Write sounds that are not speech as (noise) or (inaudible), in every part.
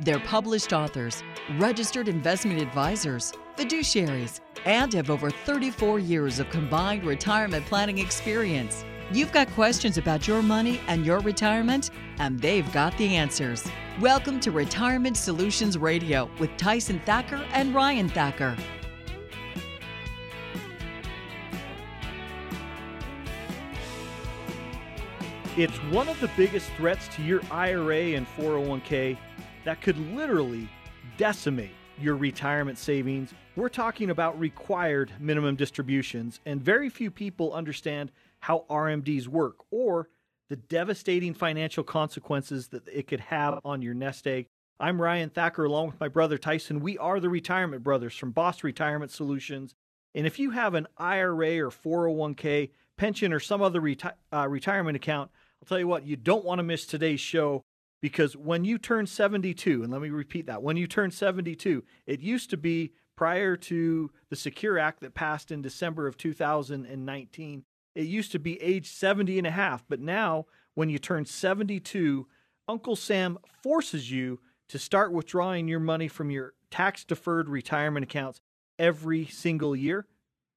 They're published authors, registered investment advisors, fiduciaries, and have over 34 years of combined retirement planning experience. You've got questions about your money and your retirement, and they've got the answers. Welcome to Retirement Solutions Radio with Tyson Thacker and Ryan Thacker. It's one of the biggest threats to your IRA and 401k that could literally decimate your retirement savings. We're talking about required minimum distributions, and very few people understand how RMDs work or the devastating financial consequences that it could have on your nest egg. I'm Ryan Thacker along with my brother Tyson. We are the Retirement Brothers from Boss Retirement Solutions. And if you have an IRA or 401k, pension, or some other reti- uh, retirement account, I'll tell you what, you don't want to miss today's show because when you turn 72, and let me repeat that, when you turn 72, it used to be prior to the Secure Act that passed in December of 2019, it used to be age 70 and a half. But now, when you turn 72, Uncle Sam forces you to start withdrawing your money from your tax deferred retirement accounts every single year,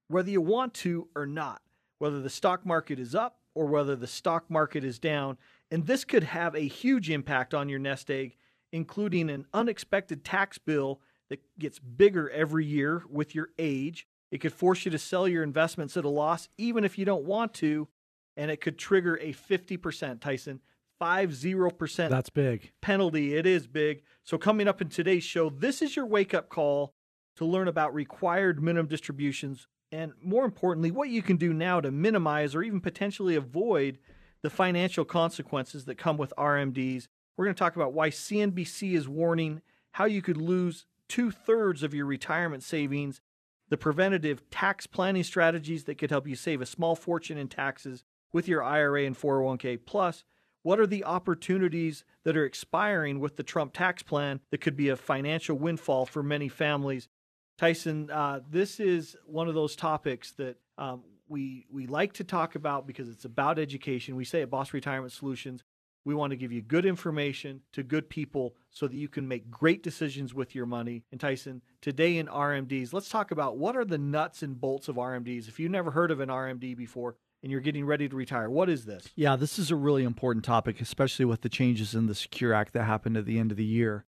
whether you want to or not, whether the stock market is up or whether the stock market is down. And this could have a huge impact on your nest egg, including an unexpected tax bill that gets bigger every year with your age. It could force you to sell your investments at a loss, even if you don't want to. And it could trigger a 50%, Tyson, 50% That's big. penalty. It is big. So, coming up in today's show, this is your wake up call to learn about required minimum distributions and, more importantly, what you can do now to minimize or even potentially avoid the financial consequences that come with RMDs. We're going to talk about why CNBC is warning how you could lose two thirds of your retirement savings, the preventative tax planning strategies that could help you save a small fortune in taxes with your IRA and 401k. Plus, what are the opportunities that are expiring with the Trump tax plan that could be a financial windfall for many families? Tyson, uh, this is one of those topics that um, we we like to talk about because it's about education. We say at Boss Retirement Solutions, we want to give you good information to good people so that you can make great decisions with your money. And Tyson, today in RMDs, let's talk about what are the nuts and bolts of RMDs. If you've never heard of an RMD before and you're getting ready to retire, what is this? Yeah, this is a really important topic, especially with the changes in the Secure Act that happened at the end of the year.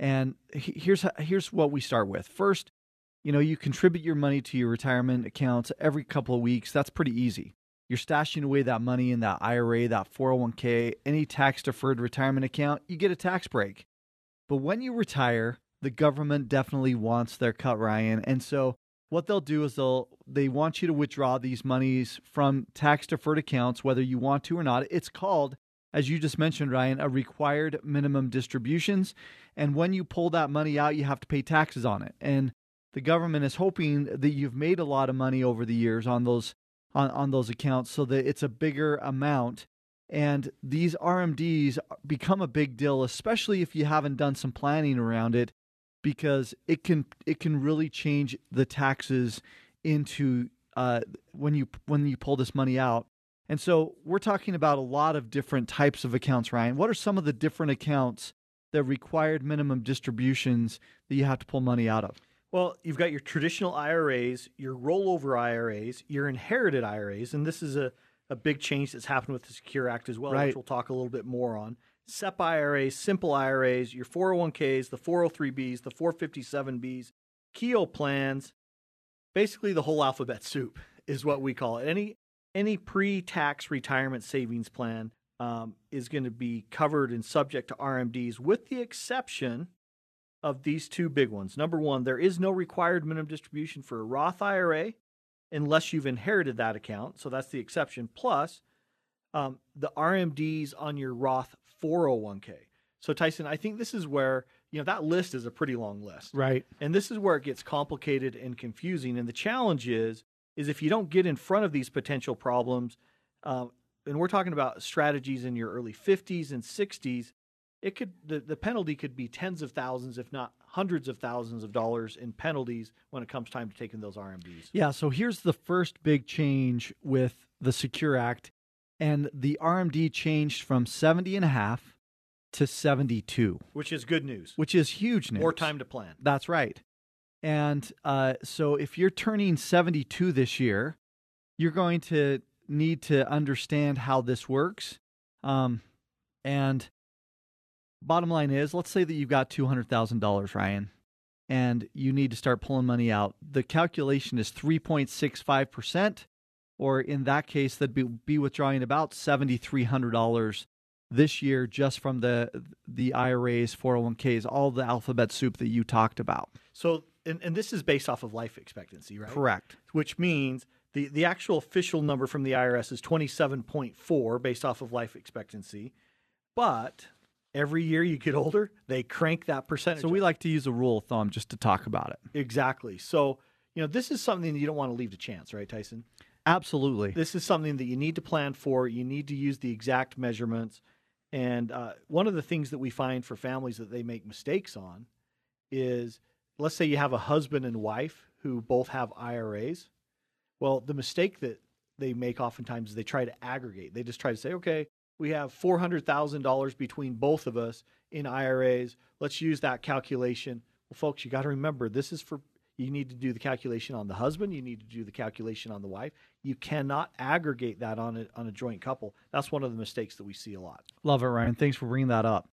And here's here's what we start with. First, you know, you contribute your money to your retirement accounts every couple of weeks. That's pretty easy. You're stashing away that money in that IRA, that 401k, any tax deferred retirement account, you get a tax break. But when you retire, the government definitely wants their cut, Ryan. And so what they'll do is they'll they want you to withdraw these monies from tax deferred accounts whether you want to or not. It's called as you just mentioned, Ryan, a required minimum distributions. And when you pull that money out, you have to pay taxes on it. And the government is hoping that you've made a lot of money over the years on those on, on those accounts so that it's a bigger amount. And these RMDs become a big deal especially if you haven't done some planning around it because it can it can really change the taxes into uh, when you when you pull this money out. And so we're talking about a lot of different types of accounts Ryan. What are some of the different accounts that required minimum distributions that you have to pull money out of well, you've got your traditional IRAs, your rollover IRAs, your inherited IRAs, and this is a, a big change that's happened with the Secure Act as well, right. which we'll talk a little bit more on. SEP IRAs, simple IRAs, your 401ks, the 403bs, the 457bs, Keogh plans, basically the whole alphabet soup is what we call it. Any any pre-tax retirement savings plan um, is going to be covered and subject to RMDs, with the exception of these two big ones. Number one, there is no required minimum distribution for a Roth IRA unless you've inherited that account. So that's the exception. Plus, um, the RMDs on your Roth 401k. So Tyson, I think this is where you know that list is a pretty long list, right? And this is where it gets complicated and confusing. And the challenge is is if you don't get in front of these potential problems, um, and we're talking about strategies in your early 50s and 60s, it could the, the penalty could be tens of thousands, if not hundreds of thousands of dollars in penalties when it comes time to taking those RMDs. Yeah, so here's the first big change with the Secure Act, and the RMD changed from 70 and a half to 72, which is good news. Which is huge news. More time to plan. That's right. And uh, so if you're turning 72 this year, you're going to need to understand how this works. Um, and bottom line is, let's say that you've got $200,000, Ryan, and you need to start pulling money out. The calculation is 3.65%, or in that case, that'd be, be withdrawing about $7,300 this year just from the the IRAs, 401ks, all the alphabet soup that you talked about. So, and, and this is based off of life expectancy, right? Correct. Which means the, the actual official number from the IRS is 27.4 based off of life expectancy. But every year you get older, they crank that percentage. So we like to use a rule of thumb just to talk about it. Exactly. So, you know, this is something that you don't want to leave to chance, right, Tyson? Absolutely. This is something that you need to plan for. You need to use the exact measurements. And uh, one of the things that we find for families that they make mistakes on is let's say you have a husband and wife who both have IRAs. Well, the mistake that they make oftentimes is they try to aggregate. They just try to say, okay, we have $400,000 between both of us in IRAs. Let's use that calculation. Well, folks, you got to remember this is for you need to do the calculation on the husband, you need to do the calculation on the wife. You cannot aggregate that on a, on a joint couple. That's one of the mistakes that we see a lot. Love it, Ryan. Thanks for bringing that up.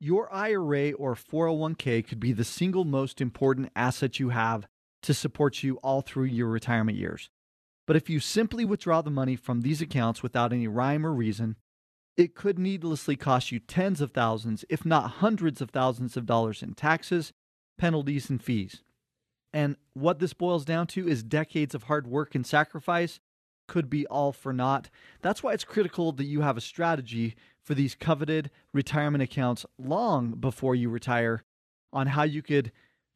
Your IRA or 401k could be the single most important asset you have to support you all through your retirement years. But if you simply withdraw the money from these accounts without any rhyme or reason, it could needlessly cost you tens of thousands, if not hundreds of thousands of dollars in taxes, penalties, and fees. And what this boils down to is decades of hard work and sacrifice could be all for naught. That's why it's critical that you have a strategy for these coveted retirement accounts long before you retire on how you could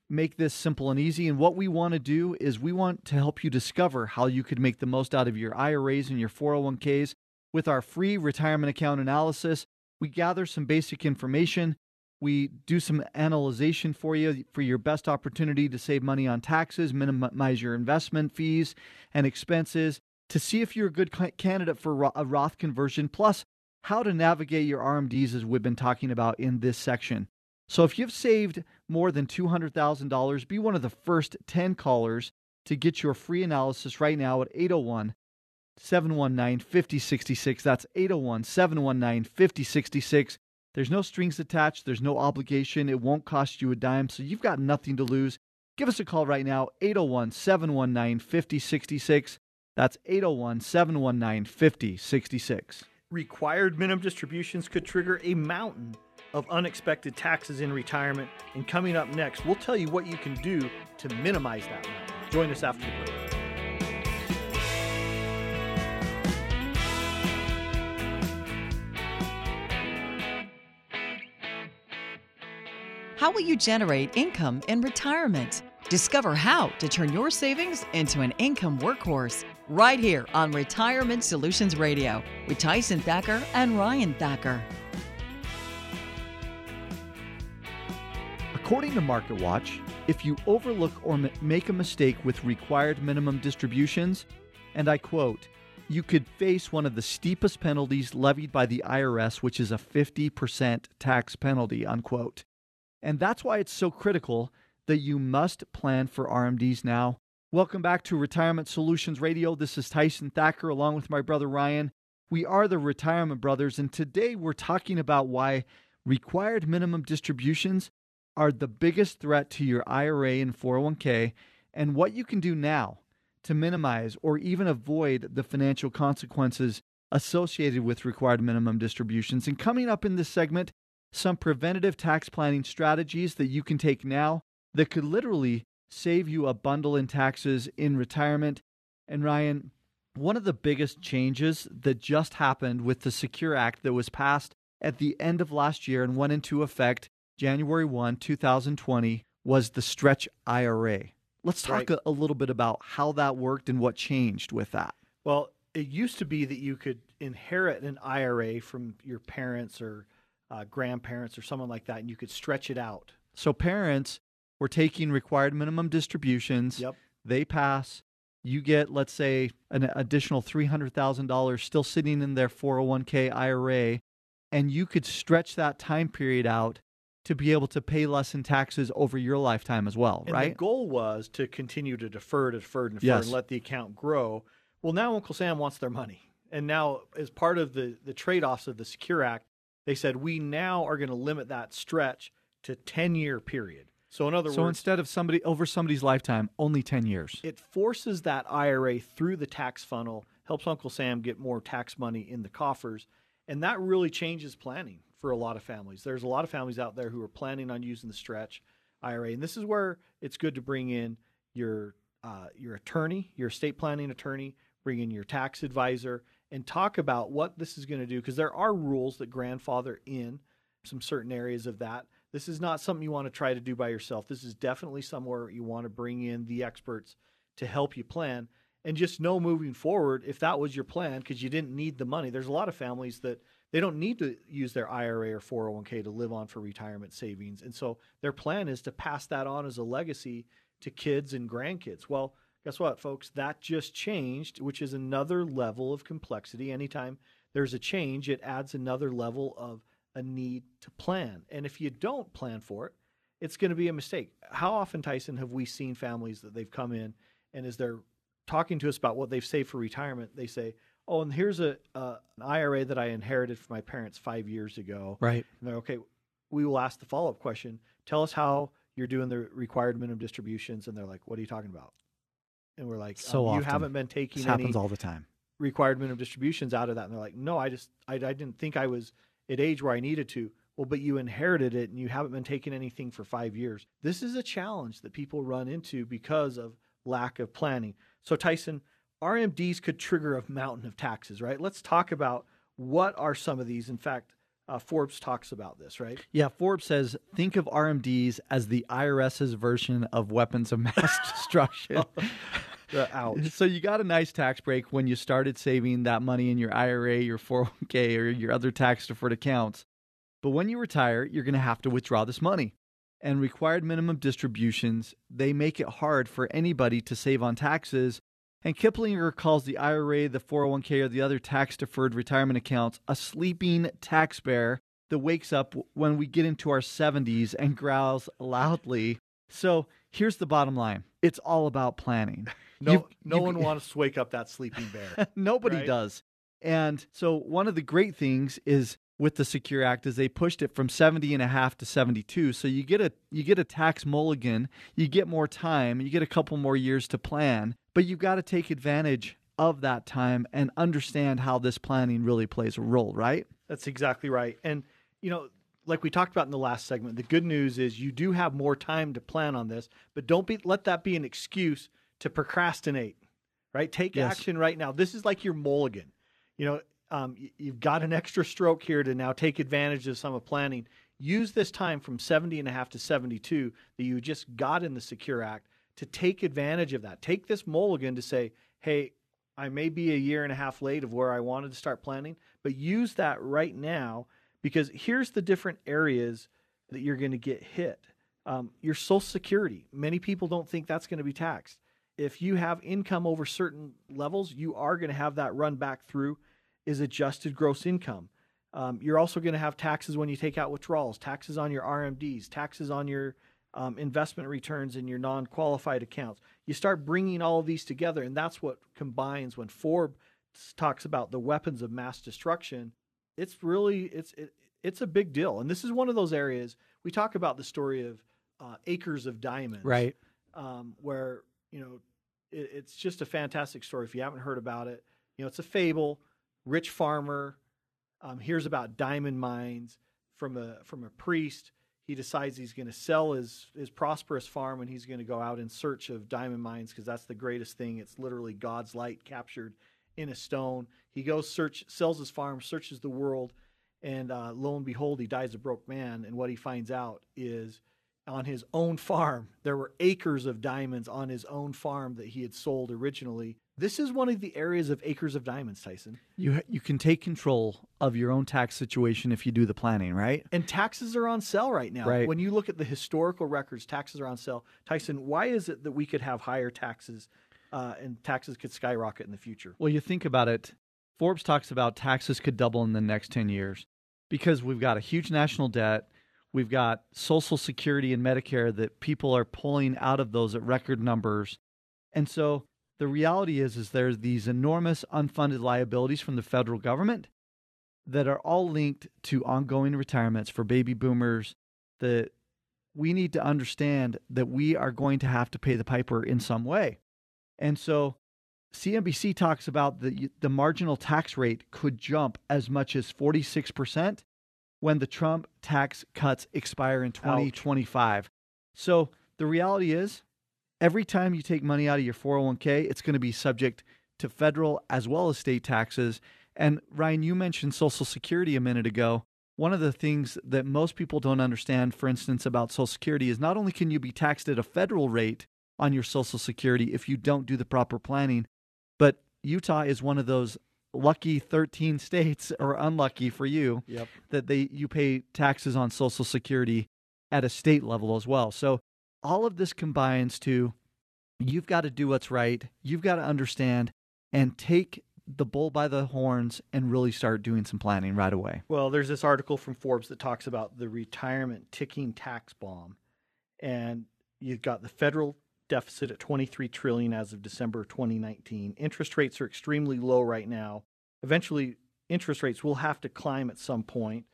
make this simple and easy. And what we want to do is we want to help you discover how you could make the most out of your IRAs and your 401ks with our free retirement account analysis. We gather some basic information we do some analyzation for you for your best opportunity to save money on taxes, minimize your investment fees and expenses, to see if you're a good candidate for a Roth conversion, plus how to navigate your RMDs as we've been talking about in this section. So if you've saved more than $200,000, be one of the first 10 callers to get your free analysis right now at 801 719 5066. That's 801 719 5066. There's no strings attached, there's no obligation, it won't cost you a dime, so you've got nothing to lose. Give us a call right now, 801 719 5066. That's 801 719 5066. Required minimum distributions could trigger a mountain of unexpected taxes in retirement. And coming up next, we'll tell you what you can do to minimize that mountain. Join us after the break. How will you generate income in retirement? Discover how to turn your savings into an income workhorse right here on Retirement Solutions Radio with Tyson Thacker and Ryan Thacker. According to MarketWatch, if you overlook or make a mistake with required minimum distributions, and I quote, you could face one of the steepest penalties levied by the IRS, which is a 50% tax penalty, unquote. And that's why it's so critical that you must plan for RMDs now. Welcome back to Retirement Solutions Radio. This is Tyson Thacker along with my brother Ryan. We are the Retirement Brothers, and today we're talking about why required minimum distributions are the biggest threat to your IRA and 401k and what you can do now to minimize or even avoid the financial consequences associated with required minimum distributions. And coming up in this segment, some preventative tax planning strategies that you can take now that could literally save you a bundle in taxes in retirement. And Ryan, one of the biggest changes that just happened with the Secure Act that was passed at the end of last year and went into effect January 1, 2020, was the stretch IRA. Let's talk Right. a, a little bit about how that worked and what changed with that. Well, it used to be that you could inherit an IRA from your parents or uh, grandparents or someone like that, and you could stretch it out. So parents were taking required minimum distributions. Yep. They pass. You get, let's say, an additional $300,000 still sitting in their 401k IRA, and you could stretch that time period out to be able to pay less in taxes over your lifetime as well, And right? the goal was to continue to defer, to defer, and defer, Yes. and let the account grow. Well, now Uncle Sam wants their money. And now, as part of the, the trade offs of the Secure Act, they said we now are going to limit that stretch to 10 year period. So, in other so words, so instead of somebody over somebody's lifetime, only 10 years. it forces that IRA through the tax funnel, helps Uncle Sam get more tax money in the coffers, and that really changes planning for a lot of families. There's a lot of families out there who are planning on using the stretch IRA, and this is where it's good to bring in your uh, your attorney, your estate planning attorney, bring in your tax advisor, and talk about what this is going to do because there are rules that grandfather in some certain areas of that. This is not something you want to try to do by yourself. This is definitely somewhere you want to bring in the experts to help you plan and just know moving forward if that was your plan because you didn't need the money. There's a lot of families that they don't need to use their IRA or 401k to live on for retirement savings. And so their plan is to pass that on as a legacy to kids and grandkids. Well, guess what, folks? That just changed, which is another level of complexity. Anytime there's a change, it adds another level of a need to plan. And if you don't plan for it, it's going to be a mistake. How often, Tyson, have we seen families that they've come in and as they're talking to us about what they've saved for retirement, they say, "Oh, and here's a uh, an IRA that I inherited from my parents five years ago." Right. And they're okay. We will ask the follow up question. Tell us how you're doing the required minimum distributions, and they're like, "What are you talking about?" And we're like, So um, "You often. haven't been taking This any happens all the time. required minimum distributions out of that." And they're like, "No, I just I, I didn't think I was at age where I needed to." Well, but you inherited it, and you haven't been taking anything for five years. This is a challenge that people run into because of lack of planning. So, Tyson, RMDs could trigger a mountain of taxes, right? Let's talk about what are some of these. In fact, uh, Forbes talks about this, right? Yeah, Forbes says think of RMDs as the IRS's version of weapons of mass (laughs) destruction. (laughs) The (laughs) ouch. So you got a nice tax break when you started saving that money in your IRA, your 401k, or your other tax deferred accounts. But when you retire, you're going to have to withdraw this money. And required minimum distributions, they make it hard for anybody to save on taxes. And Kiplinger calls the IRA, the 401k, or the other tax deferred retirement accounts a sleeping tax bear that wakes up when we get into our 70s and growls loudly. So here's the bottom line it's all about planning. (laughs) No, You've- no you- one wants to wake up that sleeping bear. (laughs) Nobody Right? does. And so one of the great things is with the Secure Act is they pushed it from 70 and a half to 72. So you get a you get a tax mulligan, you get more time, you get a couple more years to plan, but you've got to take advantage of that time and understand how this planning really plays a role, right? That's exactly right. And, you know, like we talked about in the last segment, the good news is you do have more time to plan on this, but don't be let that be an excuse to procrastinate, right? Take Yes. action right now. This is like your mulligan. You know, um, you've got an extra stroke here to now take advantage of some of planning. Use this time from 70 and a half to 72 that you just got in the Secure Act to take advantage of that. Take this mulligan to say, hey, I may be a year and a half late of where I wanted to start planning, but use that right now because here's the different areas that you're going to get hit. Um, your Social Security. Many people don't think that's going to be taxed. If you have income over certain levels, you are going to have that run back through is adjusted gross income. Um, you're also going to have taxes when you take out withdrawals, taxes on your RMDs, taxes on your um, investment returns in your non qualified accounts. You start bringing all of these together, and that's what combines when Forbes talks about the weapons of mass destruction. It's really it's it, it's a big deal, and this is one of those areas we talk about the story of uh, acres of diamonds, um, where you know it, it's just a fantastic story. If you haven't heard about it, you know it's a fable. Rich farmer um, hears about diamond mines from a from a priest. He decides he's going to sell his his prosperous farm and he's going to go out in search of diamond mines because that's the greatest thing. It's literally God's light captured in a stone. He goes search sells his farm, searches the world, And uh, lo and behold, he dies a broke man. And what he finds out is on his own farm, there were acres of diamonds on his own farm that he had sold originally. This is one of the areas of acres of diamonds, Tyson. You you can take control of your own tax situation if you do the planning, right? And taxes are on sale right now. Right. When you look at the historical records, taxes are on sale. Tyson, why is it that we could have higher taxes uh, and taxes could skyrocket in the future? Well, you think about it. Forbes talks about taxes could double in the next 10 years because we've got a huge national debt. We've got Social Security and Medicare that people are pulling out of those at record numbers. And so the reality is is there's these enormous unfunded liabilities from the federal government that are all linked to ongoing retirements for baby boomers that we need to understand that we are going to have to pay the piper in some way. And so CNBC talks about the the marginal tax rate could jump as much as 46% when the Trump tax cuts expire in 2025. So the reality is every time you take money out of your 401k, it's going to be subject to federal as well as state taxes. And Ryan, you mentioned Social Security a minute ago. One of the things that most people don't understand, for instance, about Social Security is not only can you be taxed at a federal rate on your Social Security if you don't do the proper planning, but Utah is one of those lucky 13 states (laughs) or unlucky for you Yep. that they you pay taxes on social security at a state level as well. So all of this combines to you've got to do what's right. You've got to understand and take the bull by the horns and really start doing some planning right away. Well, there's this article from Forbes that talks about the retirement ticking tax bomb. And you've got the federal deficit at 23 trillion as of December 2019. Interest rates are extremely low right now. Eventually, interest rates will have to climb at some point.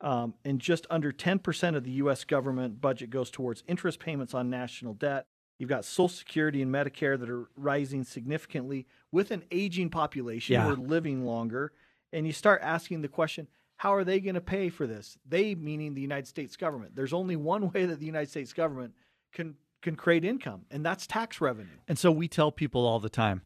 Um, and just under 10% of the U.S. government budget goes towards interest payments on national debt. You've got Social Security and Medicare that are rising significantly with an aging population. Yeah. We're living longer. And you start asking the question how are they going to pay for this? They, meaning the United States government. There's only one (laughs) way that the United States government can, can create income, and that's tax revenue. And so we tell people all the time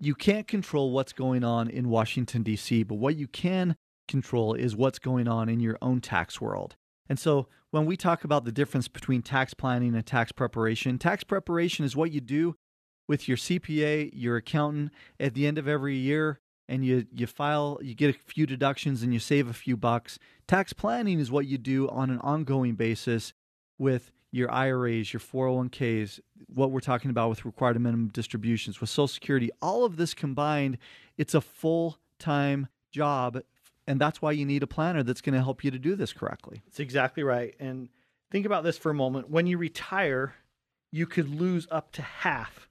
you can't control what's going on in Washington, D.C., but what you can control is what's going on in your own tax world. And so when we talk about the difference between tax planning and tax preparation, tax preparation is what you do with your CPA, your accountant at the end of every year and you you file you get a few deductions and you save a few bucks. Tax planning is what you do on an ongoing basis with your IRAs, your 401ks, what we're talking about with required minimum distributions, with Social Security, all of this combined, it's a full-time job and that's why you need a planner that's going to help you to do this correctly. That's exactly right. And think about this for a moment. When you retire, you could lose up to half.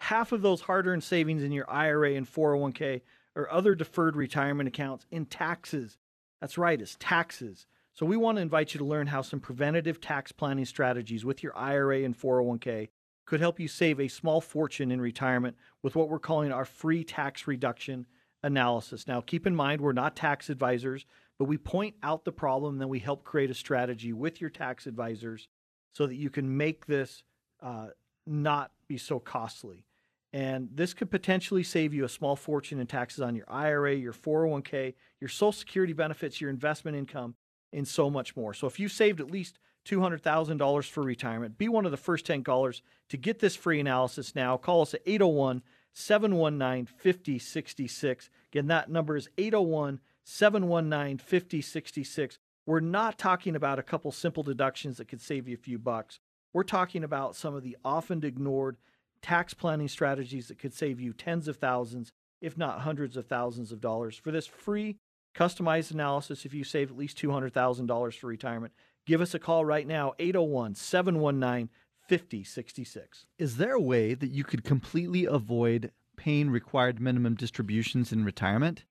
Half of those hard earned savings in your IRA and 401k or other deferred retirement accounts in taxes. That's right, it's taxes. So we want to invite you to learn how some preventative tax planning strategies with your IRA and 401k could help you save a small fortune in retirement with what we're calling our free tax reduction analysis. Now, keep in mind, we're not tax advisors, but we point out the problem, then we help create a strategy with your tax advisors so that you can make this uh, not be so costly. And this could potentially save you a small fortune in taxes on your IRA, your 401k, your Social Security benefits, your investment income, and so much more. So if you saved at least $200,000 for retirement, be one of the first 10 callers to get this free analysis now. Call us at 801 719 5066. Again, that number is 801 719 5066. We're not talking about a couple simple deductions that could save you a few bucks. We're talking about some of the often ignored tax planning strategies that could save you tens of thousands, if not hundreds of thousands of dollars. For this free customized analysis, if you save at least $200,000 for retirement, give us a call right now, 801 719 5066. Is there a way that you could completely avoid paying required minimum distributions in retirement?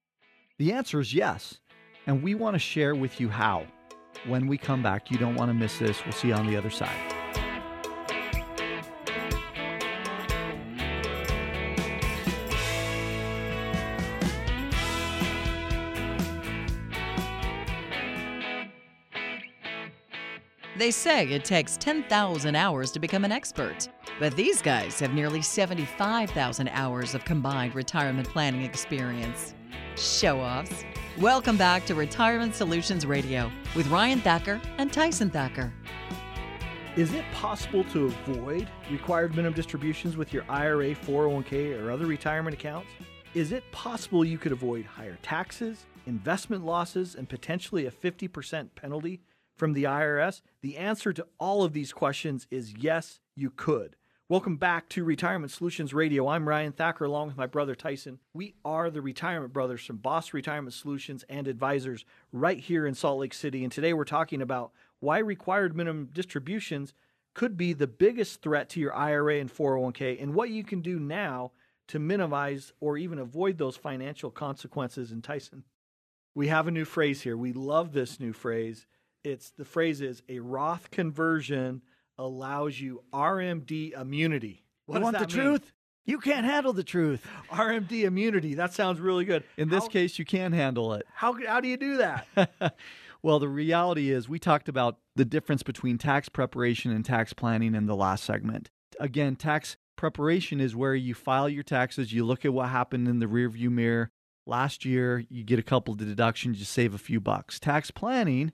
The answer is yes. And we want to share with you how. When we come back, you don't want to miss this. We'll see you on the other side. They say it takes 10,000 hours to become an expert, but these guys have nearly 75,000 hours of combined retirement planning experience. Show offs. Welcome back to Retirement Solutions Radio with Ryan Thacker and Tyson Thacker. Is it possible to avoid required minimum distributions with your IRA, 401k, or other retirement accounts? Is it possible you could avoid higher taxes, investment losses, and potentially a 50% penalty from the IRS? The answer to all of these questions is yes, you could. Welcome back to Retirement Solutions Radio. I'm Ryan Thacker along with my brother Tyson. We are the Retirement Brothers from Boss Retirement Solutions and Advisors right here in Salt Lake City. And today we're talking about why required minimum distributions could be the biggest threat to your IRA and 401k and what you can do now to minimize or even avoid those financial consequences. And Tyson, we have a new phrase here. We love this new phrase. It's the phrase is a Roth conversion allows you RMD immunity. What you want the mean? truth? You can't handle the truth. (laughs) RMD immunity. That sounds really good. In this how, case, you can handle it. How, how do you do that? (laughs) well, the reality is, we talked about the difference between tax preparation and tax planning in the last segment. Again, tax preparation is where you file your taxes, you look at what happened in the rearview mirror. Last year, you get a couple of deductions, you save a few bucks. Tax planning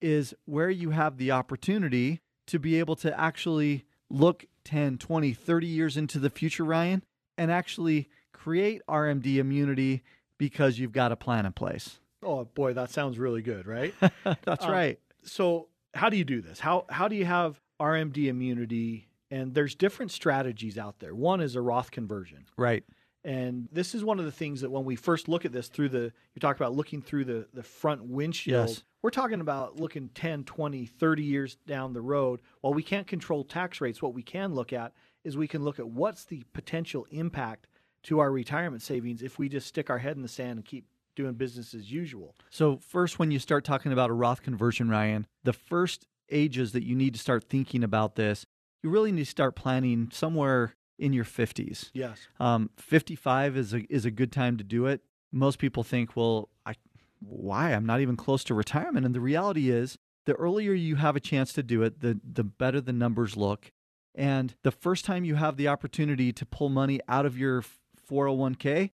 is where you have the opportunity to be able to actually look 10, 20, 30 years into the future, Ryan, and actually create RMD immunity because you've got a plan in place. Oh boy, that sounds really good, right? (laughs) That's um, right. So, how do you do this? How how do you have RMD immunity? And there's different strategies out there. One is a Roth conversion. Right. And this is one of the things that when we first look at this through the, you talk about looking through the, the front windshield. Yes. We're talking about looking 10, 20, 30 years down the road. While we can't control tax rates, what we can look at is we can look at what's the potential impact to our retirement savings if we just stick our head in the sand and keep doing business as usual. So, first, when you start talking about a Roth conversion, Ryan, the first ages that you need to start thinking about this, you really need to start planning somewhere in your 50s. Yes. Um, 55 is a, is a good time to do it. Most people think, well, I, why? I'm not even close to retirement. And the reality is, the earlier you have a chance to do it, the, the better the numbers look. And the first time you have the opportunity to pull money out of your 401k,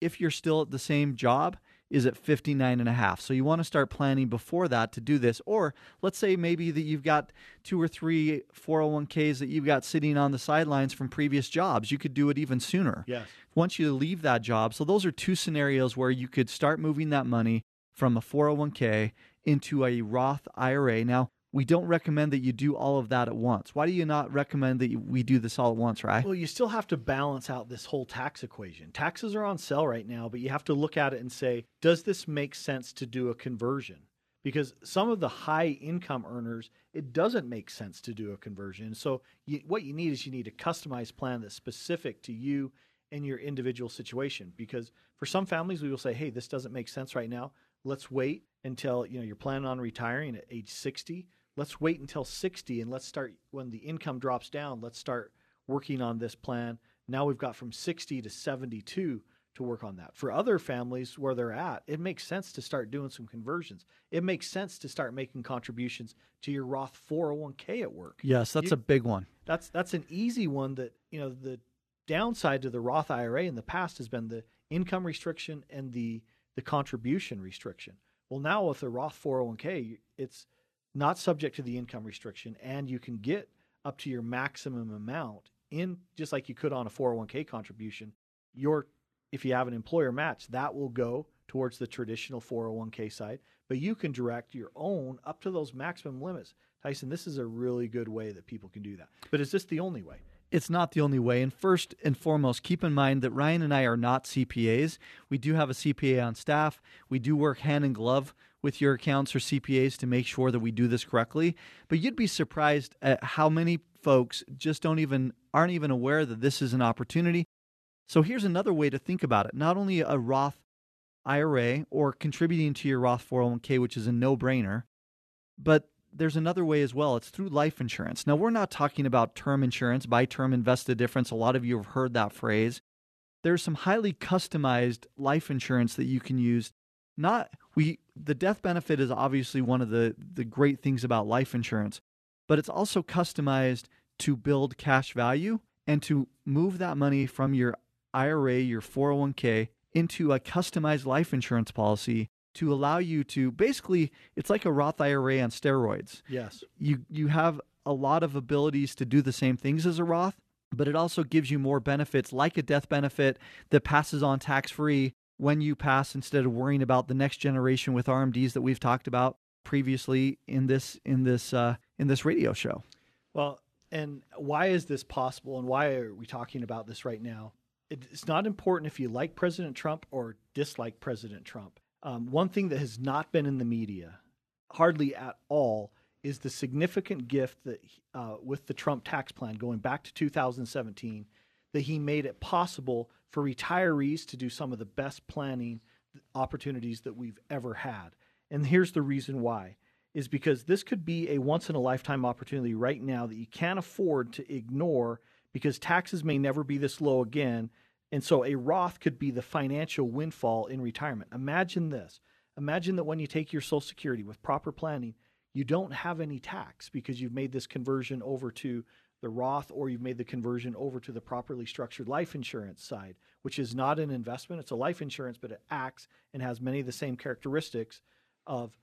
if you're still at the same job, is at 59 and a half. So you want to start planning before that to do this. Or let's say maybe that you've got two or three 401ks that you've got sitting on the sidelines from previous jobs. You could do it even sooner. Yes. Once you leave that job. So those are two scenarios where you could start moving that money from a 401k into a Roth IRA. Now, we don't recommend that you do all of that at once. Why do you not recommend that we do this all at once, right? Well, you still have to balance out this whole tax equation. Taxes are on sale right now, but you have to look at it and say, does this make sense to do a conversion? Because some of the high income earners, it doesn't make sense to do a conversion. So, you, what you need is you need a customized plan that's specific to you and your individual situation. Because for some families, we will say, hey, this doesn't make sense right now. Let's wait until you know you're planning on retiring at age 60 let's wait until 60 and let's start when the income drops down let's start working on this plan. Now we've got from 60 to 72 to work on that. For other families where they're at it makes sense to start doing some conversions. It makes sense to start making contributions to your roth 401k at work. Yes that's you, a big one. That's that's an easy one that you know the downside to the roth ira in the past has been the income restriction and the the contribution restriction. Well now with the roth 401k it's not subject to the income restriction, and you can get up to your maximum amount in just like you could on a 401k contribution. Your if you have an employer match, that will go towards the traditional 401k side, but you can direct your own up to those maximum limits. Tyson, this is a really good way that people can do that. But is this the only way? It's not the only way. And first and foremost, keep in mind that Ryan and I are not CPAs. We do have a CPA on staff. We do work hand in glove with your accounts or CPAs to make sure that we do this correctly. But you'd be surprised at how many folks just don't even aren't even aware that this is an opportunity. So here's another way to think about it. Not only a Roth IRA or contributing to your Roth 401k, which is a no-brainer, but there's another way as well. It's through life insurance. Now, we're not talking about term insurance, buy term, invest a difference. A lot of you have heard that phrase. There's some highly customized life insurance that you can use not we the death benefit is obviously one of the the great things about life insurance, but it's also customized to build cash value and to move that money from your IRA, your 401k into a customized life insurance policy to allow you to basically it's like a Roth IRA on steroids. Yes. You you have a lot of abilities to do the same things as a Roth, but it also gives you more benefits like a death benefit that passes on tax free when you pass instead of worrying about the next generation with RMDs that we've talked about previously in this in this uh, in this radio show. Well, and why is this possible and why are we talking about this right now? It's not important if you like President Trump or dislike President Trump. Um, one thing that has not been in the media, hardly at all, is the significant gift that uh, with the Trump tax plan going back to 2017, that he made it possible for retirees to do some of the best planning opportunities that we've ever had. And here's the reason why is because this could be a once in a lifetime opportunity right now that you can't afford to ignore because taxes may never be this low again. And so a Roth could be the financial windfall in retirement. Imagine this. Imagine that when you take your Social Security with proper planning, you don't have any tax because you've made this conversion over to the Roth or you've made the conversion over to the properly structured life insurance side, which is not an investment. It's a life insurance, but it acts and has many of the same characteristics of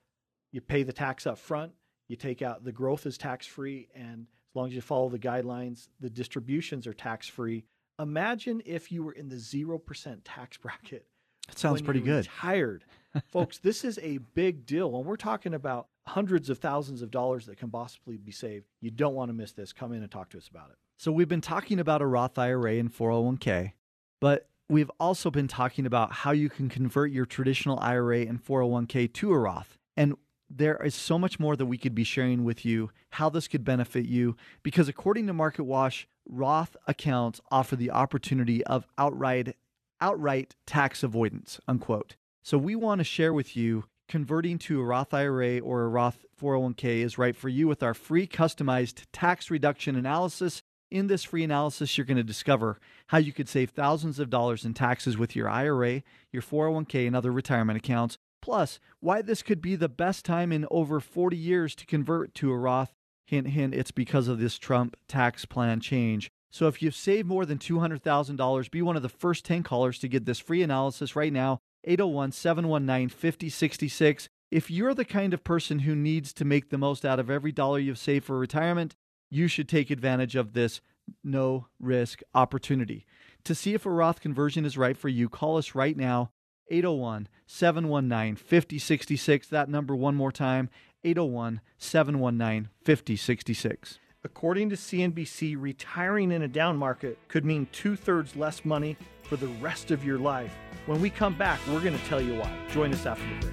you pay the tax up front, you take out the growth is tax free, and as long as you follow the guidelines, the distributions are tax free. Imagine if you were in the 0% tax bracket. That sounds pretty good. Retired. Folks, this is a big deal. When we're talking about hundreds of thousands of dollars that can possibly be saved, you don't want to miss this. Come in and talk to us about it. So, we've been talking about a Roth IRA and 401k, but we've also been talking about how you can convert your traditional IRA and 401k to a Roth. And there is so much more that we could be sharing with you, how this could benefit you, because according to Market Watch, Roth accounts offer the opportunity of outright outright tax avoidance, unquote. So we want to share with you converting to a Roth IRA or a Roth 401k is right for you with our free customized tax reduction analysis. In this free analysis, you're going to discover how you could save thousands of dollars in taxes with your IRA, your 401k, and other retirement accounts. Plus, why this could be the best time in over 40 years to convert to a Roth. Hint, hint, it's because of this Trump tax plan change. So if you've saved more than $200,000, be one of the first 10 callers to get this free analysis right now, 801 719 5066. If you're the kind of person who needs to make the most out of every dollar you've saved for retirement, you should take advantage of this no risk opportunity. To see if a Roth conversion is right for you, call us right now, 801 719 5066. That number one more time, 801 719 5066. According to CNBC, retiring in a down market could mean two thirds less money for the rest of your life. When we come back, we're going to tell you why. Join us after the break.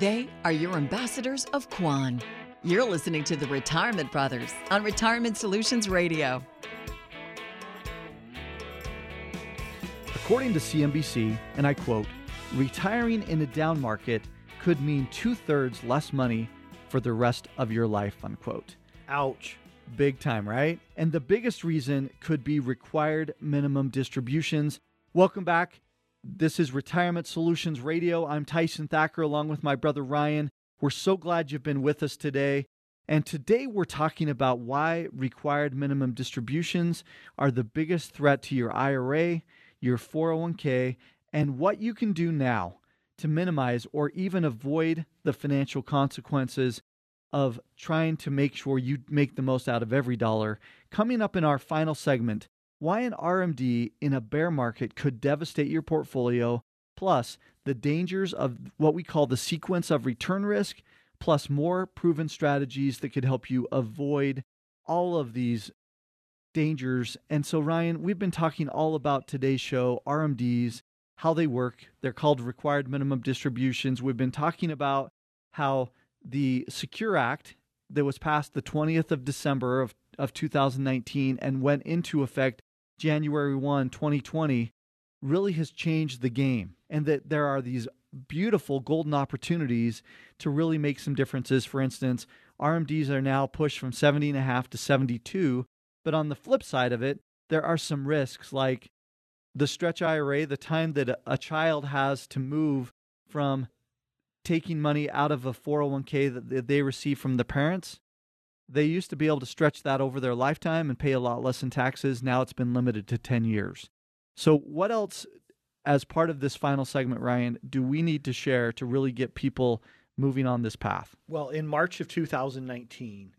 They are your ambassadors of Kwan. You're listening to the Retirement Brothers on Retirement Solutions Radio. According to CNBC, and I quote, retiring in a down market could mean two thirds less money for the rest of your life, unquote. Ouch. Big time, right? And the biggest reason could be required minimum distributions. Welcome back. This is Retirement Solutions Radio. I'm Tyson Thacker along with my brother Ryan. We're so glad you've been with us today. And today we're talking about why required minimum distributions are the biggest threat to your IRA, your 401k, and what you can do now to minimize or even avoid the financial consequences of trying to make sure you make the most out of every dollar. Coming up in our final segment, why an RMD in a bear market could devastate your portfolio, plus the dangers of what we call the sequence of return risk, plus more proven strategies that could help you avoid all of these dangers. And so, Ryan, we've been talking all about today's show, RMDs, how they work. They're called required minimum distributions. We've been talking about how the Secure Act that was passed the 20th of December of, of 2019 and went into effect January 1, 2020, really has changed the game. And that there are these beautiful golden opportunities to really make some differences. For instance, RMDs are now pushed from 70 and a half to 72. But on the flip side of it, there are some risks like the stretch IRA, the time that a child has to move from taking money out of a 401k that they receive from the parents. They used to be able to stretch that over their lifetime and pay a lot less in taxes. Now it's been limited to 10 years. So, what else, as part of this final segment, Ryan, do we need to share to really get people moving on this path? Well, in March of 2019,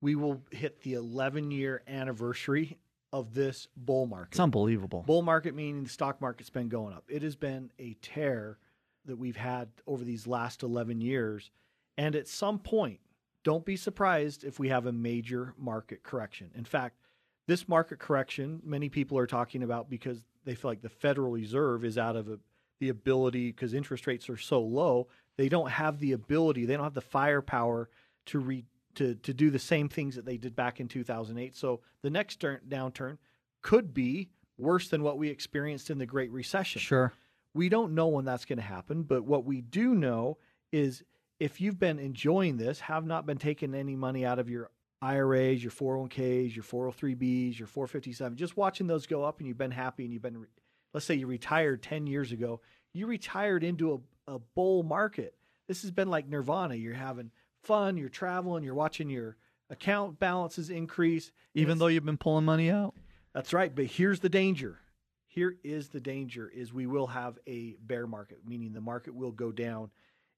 we will hit the 11 year anniversary of this bull market. It's unbelievable. Bull market meaning the stock market's been going up. It has been a tear that we've had over these last 11 years. And at some point, don't be surprised if we have a major market correction. In fact, this market correction, many people are talking about because they feel like the Federal Reserve is out of a, the ability, because interest rates are so low, they don't have the ability, they don't have the firepower to re, to to do the same things that they did back in 2008. So the next turn, downturn could be worse than what we experienced in the Great Recession. Sure. We don't know when that's going to happen, but what we do know is if you've been enjoying this, have not been taking any money out of your IRAs, your 401ks, your 403bs, your 457, just watching those go up and you've been happy and you've been, let's say you retired 10 years ago, you retired into a, a bull market. This has been like nirvana. You're having fun, you're traveling, you're watching your account balances increase. Even though you've been pulling money out? That's right. But here's the danger. Here is the danger is we will have a bear market, meaning the market will go down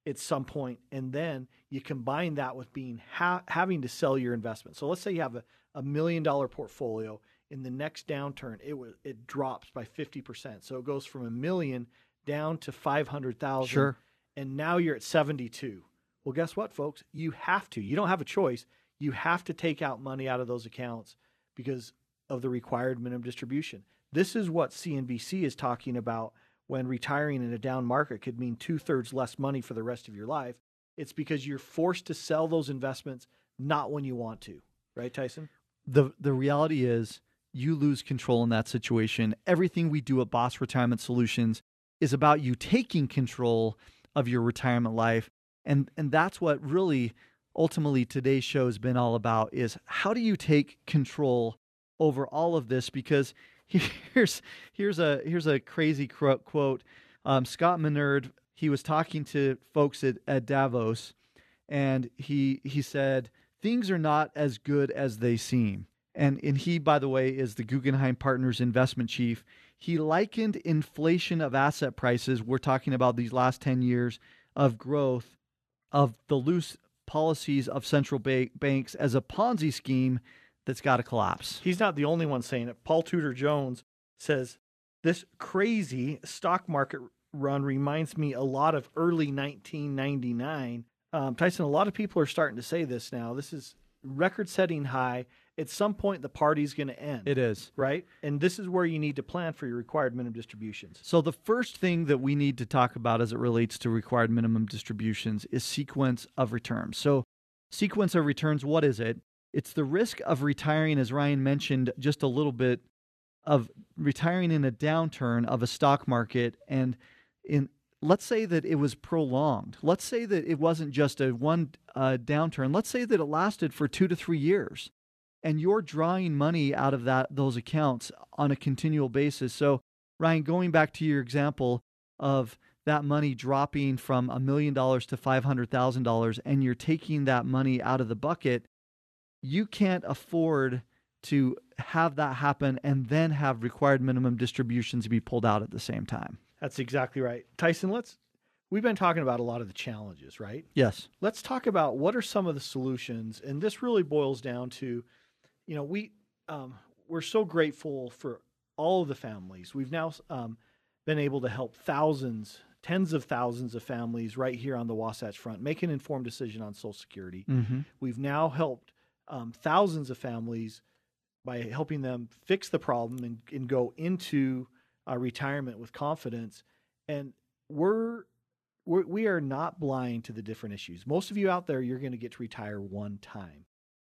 at some point, and then you combine that with being ha- having to sell your investment. So let's say you have a, a million dollar portfolio. In the next downturn, it it drops by fifty percent. So it goes from a million down to five hundred thousand. Sure. And now you're at seventy two. Well, guess what, folks? You have to. You don't have a choice. You have to take out money out of those accounts because of the required minimum distribution. This is what CNBC is talking about when retiring in a down market could mean two thirds less money for the rest of your life. It's because you're forced to sell those investments not when you want to, right, Tyson? The the reality is you lose control in that situation. Everything we do at Boss Retirement Solutions is about you taking control of your retirement life. And and that's what really ultimately today's show has been all about is how do you take control over all of this because (laughs) here's here's a here's a crazy quote. Um, Scott Minerd he was talking to folks at, at Davos, and he he said things are not as good as they seem. And and he, by the way, is the Guggenheim Partners investment chief. He likened inflation of asset prices. We're talking about these last ten years of growth of the loose policies of central ba- banks as a Ponzi scheme that's got to collapse. He's not the only one saying it. Paul Tudor Jones says this crazy stock market run reminds me a lot of early 1999. Um, Tyson, a lot of people are starting to say this now. This is record setting high. At some point, the party's going to end. It is. Right? And this is where you need to plan for your required minimum distributions. So, the first thing that we need to talk about as it relates to required minimum distributions is sequence of returns. So, sequence of returns, what is it? It's the risk of retiring, as Ryan mentioned just a little bit, of retiring in a downturn of a stock market. And in let's say that it was prolonged. Let's say that it wasn't just a one uh, downturn. Let's say that it lasted for two to three years, and you're drawing money out of that those accounts on a continual basis. So, Ryan, going back to your example of that money dropping from a million dollars to five hundred thousand dollars, and you're taking that money out of the bucket you can't afford to have that happen and then have required minimum distributions be pulled out at the same time. That's exactly right. Tyson, let's we've been talking about a lot of the challenges, right? Yes. Let's talk about what are some of the solutions and this really boils down to you know, we um, we're so grateful for all of the families. We've now um, been able to help thousands, tens of thousands of families right here on the Wasatch Front make an informed decision on Social Security. Mm-hmm. We've now helped um, thousands of families by helping them fix the problem and, and go into uh, retirement with confidence. And we're, we're we are not blind to the different issues. Most of you out there, you're going to get to retire one time.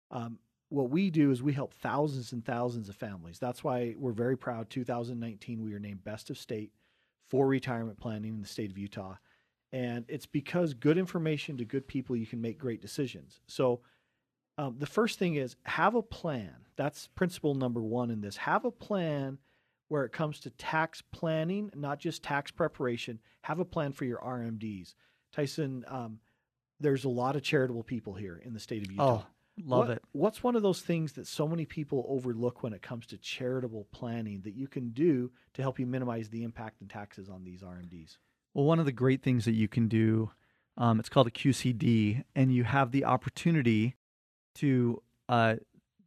Um, what we do is we help thousands and thousands of families. That's why we're very proud. 2019, we were named Best of State for retirement planning in the state of Utah. And it's because good information to good people, you can make great decisions. So, um, the first thing is have a plan. That's principle number one in this. Have a plan where it comes to tax planning, not just tax preparation. Have a plan for your RMDs. Tyson, um, there's a lot of charitable people here in the state of Utah. Oh, Love What- it. What's one of those things that so many people overlook when it comes to charitable planning that you can do to help you minimize the impact and taxes on these RMDs? Well, one of the great things that you can do, um, it's called a QCD, and you have the opportunity to uh,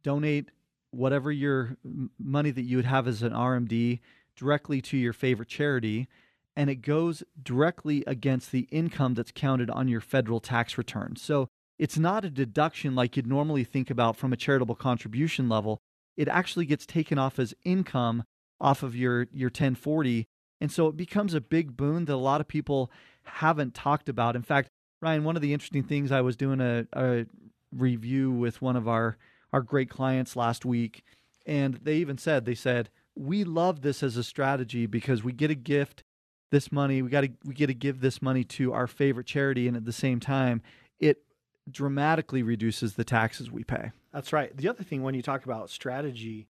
donate whatever your money that you would have as an RMD directly to your favorite charity, and it goes directly against the income that's counted on your federal tax return. So it's not a deduction like you'd normally think about from a charitable contribution level. It actually gets taken off as income off of your your 1040 and so it becomes a big boon that a lot of people haven't talked about. In fact, Ryan, one of the interesting things I was doing a, a review with one of our our great clients last week, and they even said they said we love this as a strategy because we get a gift this money we got to we get to give this money to our favorite charity and at the same time it dramatically reduces the taxes we pay That's right. The other thing when you talk about strategy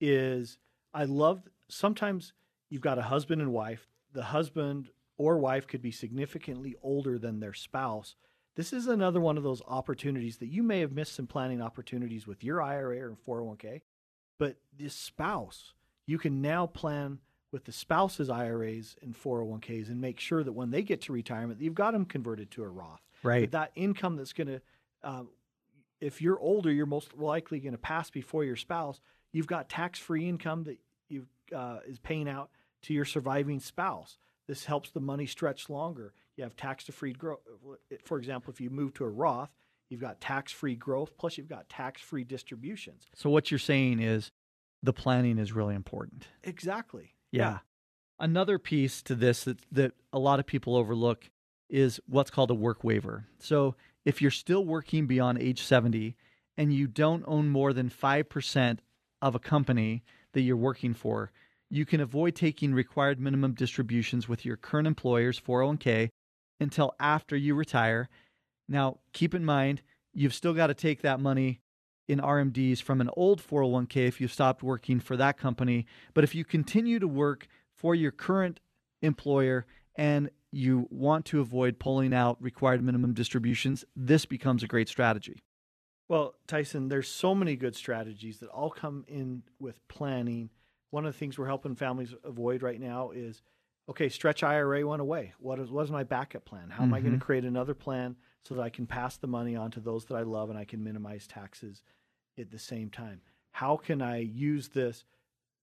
is I love sometimes you've got a husband and wife. The husband or wife could be significantly older than their spouse. This is another one of those opportunities that you may have missed some planning opportunities with your IRA or 401k, but this spouse, you can now plan with the spouse's IRAs and 401ks and make sure that when they get to retirement, you've got them converted to a Roth. right That income that's going to, um, if you're older, you're most likely going to pass before your spouse. You've got tax-free income that you uh, is paying out to your surviving spouse. This helps the money stretch longer. You have tax-free growth. For example, if you move to a Roth, you've got tax-free growth, plus you've got tax-free distributions. so what you're saying is the planning is really important Exactly. Yeah. Another piece to this that, that a lot of people overlook is what's called a work waiver. So if you're still working beyond age 70 and you don't own more than 5% of a company that you're working for, you can avoid taking required minimum distributions with your current employer's 401k until after you retire. Now, keep in mind, you've still got to take that money in RMDs from an old 401k if you've stopped working for that company. But if you continue to work for your current employer and you want to avoid pulling out required minimum distributions, this becomes a great strategy. Well, Tyson, there's so many good strategies that all come in with planning. One of the things we're helping families avoid right now is okay, stretch IRA went away. What is what is my backup plan? How am I going to mm-hmm. create another plan so that I can pass the money on to those that I love and I can minimize taxes at the same time? How can I use this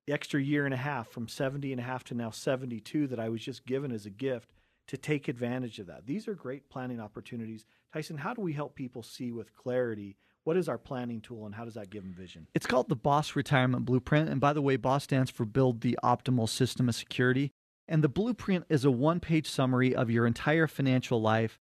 extra year and a half from 70 and a half to now 72 that I was just given as a gift to take advantage of that? These are great planning opportunities. Tyson, how do we help people see with clarity what is our planning tool and how does that give them vision? It's called the Boss Retirement Blueprint. And by the way, Boss stands for Build the Optimal System of Security. And the blueprint is a one page summary of your entire financial life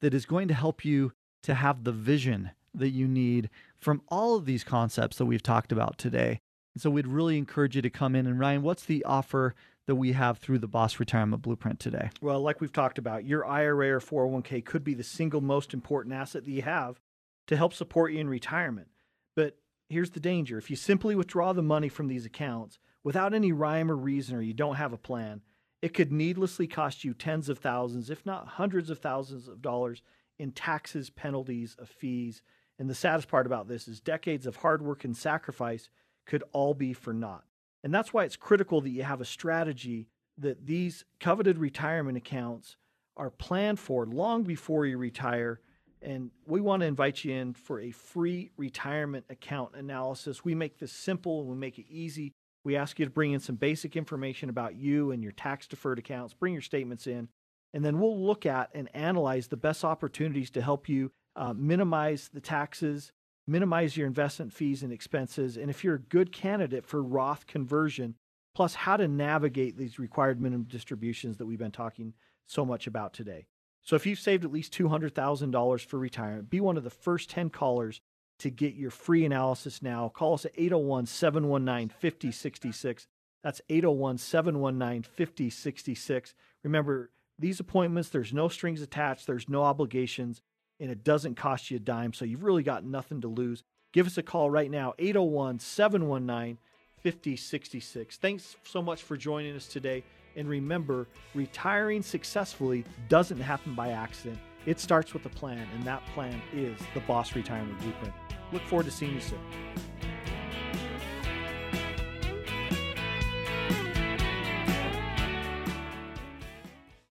that is going to help you to have the vision that you need from all of these concepts that we've talked about today. And so we'd really encourage you to come in. And Ryan, what's the offer that we have through the Boss Retirement Blueprint today? Well, like we've talked about, your IRA or 401k could be the single most important asset that you have to help support you in retirement. But here's the danger if you simply withdraw the money from these accounts without any rhyme or reason or you don't have a plan, it could needlessly cost you tens of thousands, if not hundreds of thousands of dollars in taxes, penalties, of fees. And the saddest part about this is decades of hard work and sacrifice could all be for naught. And that's why it's critical that you have a strategy that these coveted retirement accounts are planned for long before you retire. And we want to invite you in for a free retirement account analysis. We make this simple and we make it easy. We ask you to bring in some basic information about you and your tax deferred accounts, bring your statements in, and then we'll look at and analyze the best opportunities to help you uh, minimize the taxes, minimize your investment fees and expenses, and if you're a good candidate for Roth conversion, plus how to navigate these required minimum distributions that we've been talking so much about today. So if you've saved at least $200,000 for retirement, be one of the first 10 callers to get your free analysis now. Call us at 801 719 5066. That's 801 719 5066. Remember, these appointments, there's no strings attached, there's no obligations, and it doesn't cost you a dime. So you've really got nothing to lose. Give us a call right now, 801 719 5066. Thanks so much for joining us today. And remember, retiring successfully doesn't happen by accident. It starts with a plan, and that plan is the Boss Retirement Blueprint. Look forward to seeing you soon.